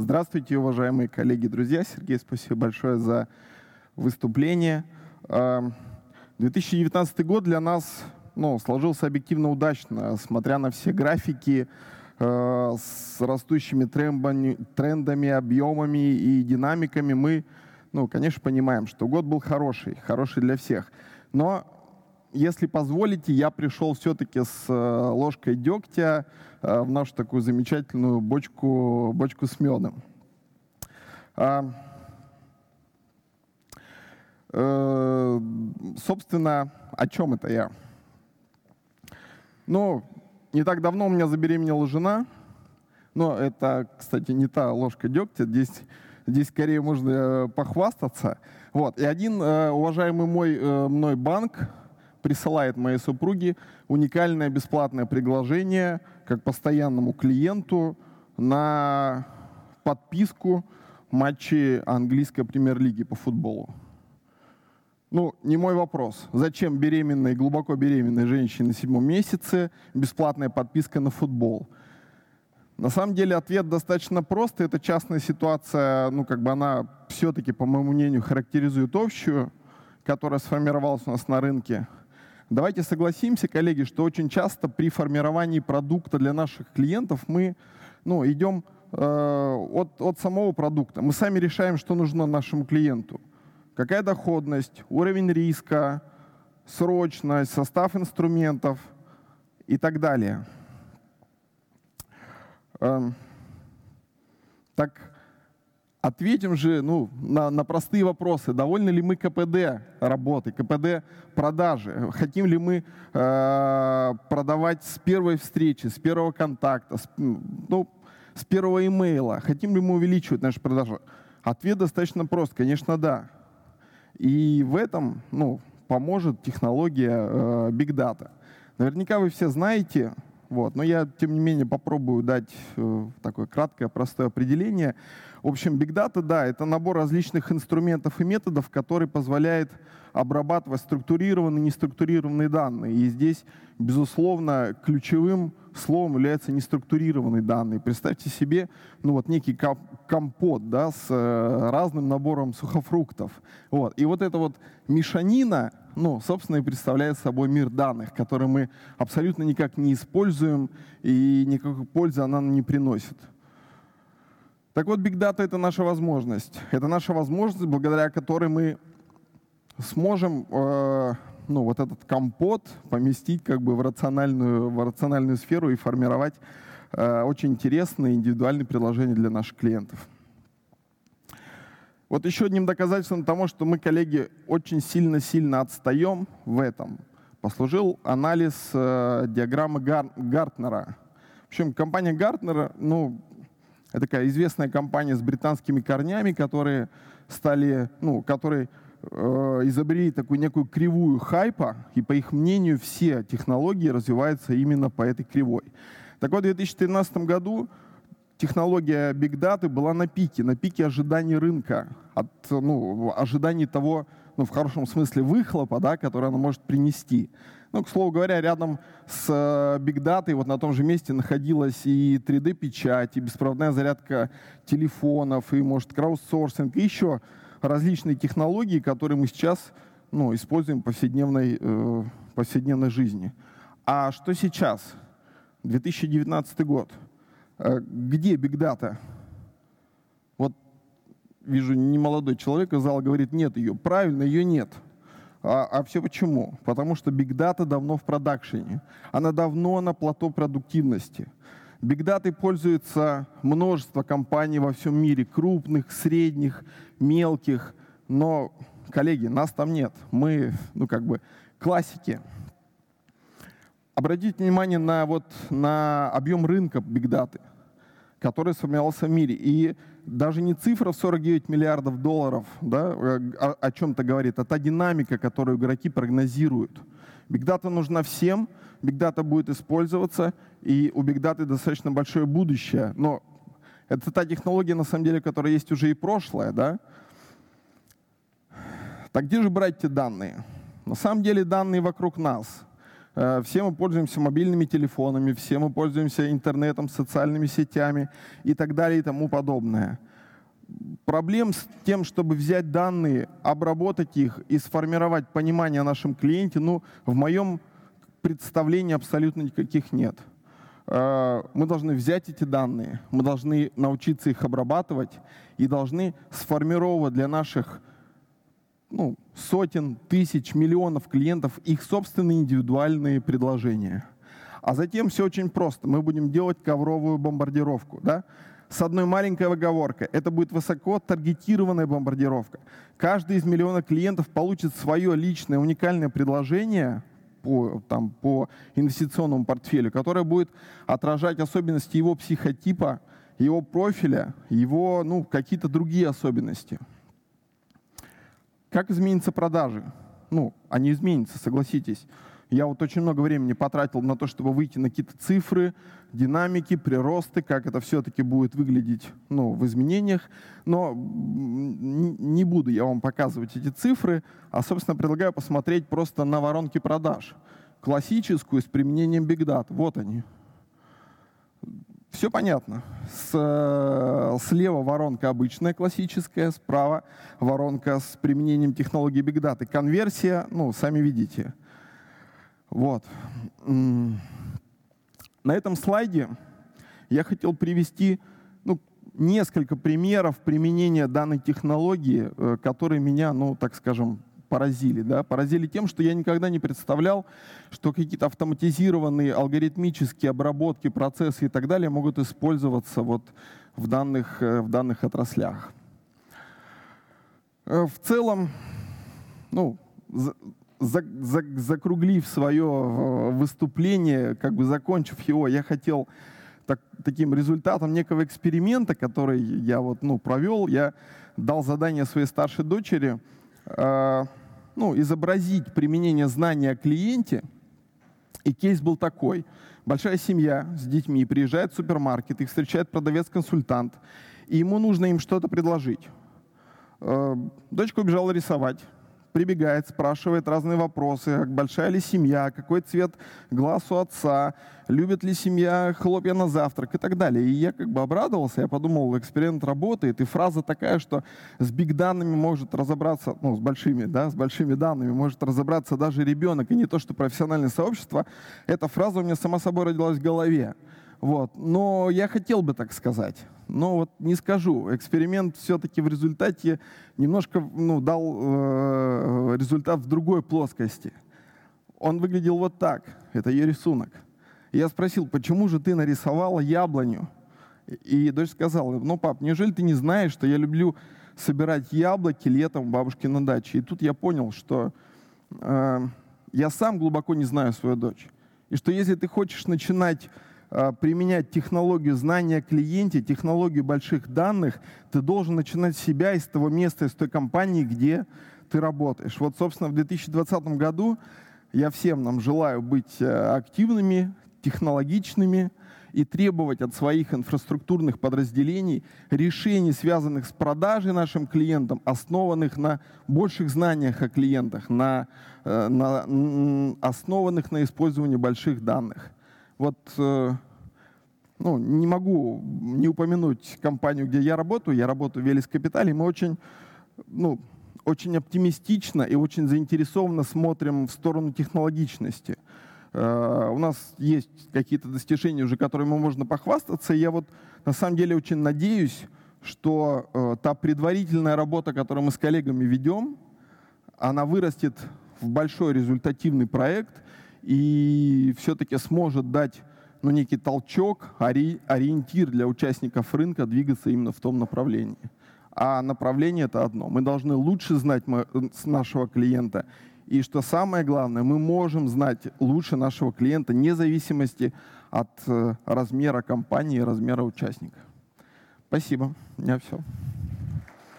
Здравствуйте, уважаемые коллеги, друзья. Сергей, спасибо большое за выступление. 2019 год для нас ну, сложился объективно удачно, смотря на все графики э, с растущими трендами, объемами и динамиками, мы, ну, конечно, понимаем, что год был хороший, хороший для всех. Но если позволите, я пришел все-таки с э, ложкой дегтя э, в нашу такую замечательную бочку, бочку с медом. А, э, собственно, о чем это я? Ну, не так давно у меня забеременела жена, но это, кстати, не та ложка дегтя, здесь, здесь скорее можно похвастаться. Вот. И один уважаемый мой мной банк, присылает моей супруге уникальное бесплатное предложение как постоянному клиенту на подписку матчей английской премьер-лиги по футболу. Ну, не мой вопрос. Зачем беременной, глубоко беременной женщине на седьмом месяце бесплатная подписка на футбол? На самом деле ответ достаточно прост. Это частная ситуация, ну, как бы она все-таки, по моему мнению, характеризует общую, которая сформировалась у нас на рынке. Давайте согласимся, коллеги, что очень часто при формировании продукта для наших клиентов мы ну, идем э, от, от самого продукта. Мы сами решаем, что нужно нашему клиенту. Какая доходность, уровень риска, срочность, состав инструментов и так далее. Э, так Ответим же ну, на, на простые вопросы. Довольны ли мы КПД работы, КПД продажи? Хотим ли мы э, продавать с первой встречи, с первого контакта, с, ну, с первого имейла? Хотим ли мы увеличивать наши продажи? Ответ достаточно прост. Конечно, да. И в этом ну, поможет технология э, Big Data. Наверняка вы все знаете, вот, но я, тем не менее, попробую дать э, такое краткое, простое определение. В общем, Big Data, да, это набор различных инструментов и методов, который позволяет обрабатывать структурированные и неструктурированные данные. И здесь, безусловно, ключевым словом является неструктурированные данные. Представьте себе ну, вот некий компот да, с э, разным набором сухофруктов. Вот. И вот эта вот мешанина, ну, собственно, и представляет собой мир данных, который мы абсолютно никак не используем, и никакой пользы она нам не приносит. Так вот, Big Data — это наша возможность. Это наша возможность, благодаря которой мы сможем э, ну, вот этот компот поместить как бы в рациональную, в рациональную сферу и формировать э, очень интересные индивидуальные предложения для наших клиентов. Вот еще одним доказательством тому, что мы, коллеги, очень сильно-сильно отстаем в этом, послужил анализ э, диаграммы Гар Гартнера. В общем, компания Гартнера, ну, это такая известная компания с британскими корнями, которые стали, ну, которые э, изобрели такую некую кривую хайпа, и по их мнению все технологии развиваются именно по этой кривой. Так вот, в 2013 году технология Big Data была на пике, на пике ожиданий рынка, от, ну, ожиданий того, ну, в хорошем смысле, выхлопа, да, который она может принести. Ну, к слову говоря, рядом с э, Big Data вот на том же месте находилась и 3D-печать, и беспроводная зарядка телефонов, и, может, краудсорсинг, и еще различные технологии, которые мы сейчас ну, используем в повседневной, э, повседневной жизни. А что сейчас? 2019 год. Э, где Data? Вот вижу немолодой человек из зала говорит, нет ее. Правильно, ее нет. А, а все почему? Потому что Data давно в продакшене. Она давно на плато продуктивности. Data пользуется множество компаний во всем мире, крупных, средних, мелких. Но, коллеги, нас там нет. Мы, ну как бы, классики. Обратите внимание на, вот, на объем рынка Data – который сформировался в мире. И даже не цифра в 49 миллиардов долларов да, о, о чем-то говорит, а та динамика, которую игроки прогнозируют. Бигдата нужна всем, бигдата будет использоваться, и у бигдаты достаточно большое будущее. Но это та технология, на самом деле, которая есть уже и прошлое. Да? Так где же брать эти данные? На самом деле данные вокруг нас. Э, все мы пользуемся мобильными телефонами, все мы пользуемся интернетом, социальными сетями и так далее и тому подобное. Проблем с тем, чтобы взять данные, обработать их и сформировать понимание о нашем клиенте, ну, в моем представлении абсолютно никаких нет. Э, мы должны взять эти данные, мы должны научиться их обрабатывать и должны сформировать для наших ну, сотен, тысяч, миллионов клиентов их собственные индивидуальные предложения. А затем все очень просто. Мы будем делать ковровую бомбардировку. Да? С одной маленькой оговоркой. Это будет высоко таргетированная бомбардировка. Каждый из миллиона клиентов получит свое личное уникальное предложение по, там, по инвестиционному портфелю, которое будет отражать особенности его психотипа, его профиля, его ну, какие-то другие особенности. Как изменятся продажи? Ну, они изменятся, согласитесь. Я вот очень много времени потратил на то, чтобы выйти на какие-то цифры, динамики, приросты, как это все-таки будет выглядеть ну, в изменениях. Но не буду я вам показывать эти цифры, а, собственно, предлагаю посмотреть просто на воронки продаж. Классическую с применением Big Data. Вот они. Все понятно. С, э, слева воронка обычная, классическая, справа воронка с применением технологии Big Data. Конверсия, ну, сами видите. Вот. На этом слайде я хотел привести ну, несколько примеров применения данной технологии, э, которые меня, ну, так скажем, поразили. Да? Поразили тем, что я никогда не представлял, что какие-то автоматизированные алгоритмические обработки, процессы и так далее могут использоваться вот в данных, э, в данных отраслях. Э, в целом, ну, за, за, закруглив свое э, выступление, как бы закончив его, я хотел так, таким результатом некого эксперимента, который я вот, ну, провел, я дал задание своей старшей дочери ну, изобразить применение знания клиенте. И кейс был такой. Большая семья с детьми приезжает в супермаркет, их встречает продавец-консультант, и ему нужно им что-то предложить. Э, дочка убежала рисовать прибегает, спрашивает разные вопросы, большая ли семья, какой цвет глаз у отца, любит ли семья хлопья на завтрак и так далее. И я как бы обрадовался, я подумал, эксперимент работает, и фраза такая, что с биг данными может разобраться, ну, с большими, да, с большими данными может разобраться даже ребенок, и не то, что профессиональное сообщество. Эта фраза у меня сама собой родилась в голове. Вот. Но я хотел бы так сказать. Но вот не скажу. Эксперимент все-таки в результате немножко ну, дал э, результат в другой плоскости. Он выглядел вот так. Это ее рисунок. я спросил, почему же ты нарисовала яблоню? И дочь сказала, ну, пап, неужели ты не знаешь, что я люблю собирать яблоки летом у бабушки на даче? И тут я понял, что э, я сам глубоко не знаю свою дочь. И что если ты хочешь начинать применять технологию знания клиенте, технологию больших данных, ты должен начинать с себя из того места, из той компании, где ты работаешь. Вот, собственно, в 2020 году я всем нам желаю быть э, активными, технологичными и требовать от своих инфраструктурных подразделений решений, связанных с продажей нашим клиентам, основанных на больших знаниях о клиентах, на, э, на, основанных на использовании больших данных вот э, ну, не могу не упомянуть компанию, где я работаю. Я работаю в Велис Капитале. Мы очень, ну, очень оптимистично и очень заинтересованно смотрим в сторону технологичности. Uh, у нас есть какие-то достижения уже, которыми можно похвастаться. Я вот на самом деле очень надеюсь, что uh, та предварительная работа, которую мы с коллегами ведем, она вырастет в большой результативный проект, и все-таки сможет дать ну, некий толчок, ори, ориентир для участников рынка двигаться именно в том направлении. А направление это одно. Мы должны лучше знать нашего клиента. И что самое главное, мы можем знать лучше нашего клиента, вне зависимости от э, размера компании и размера участника. Спасибо. У меня все.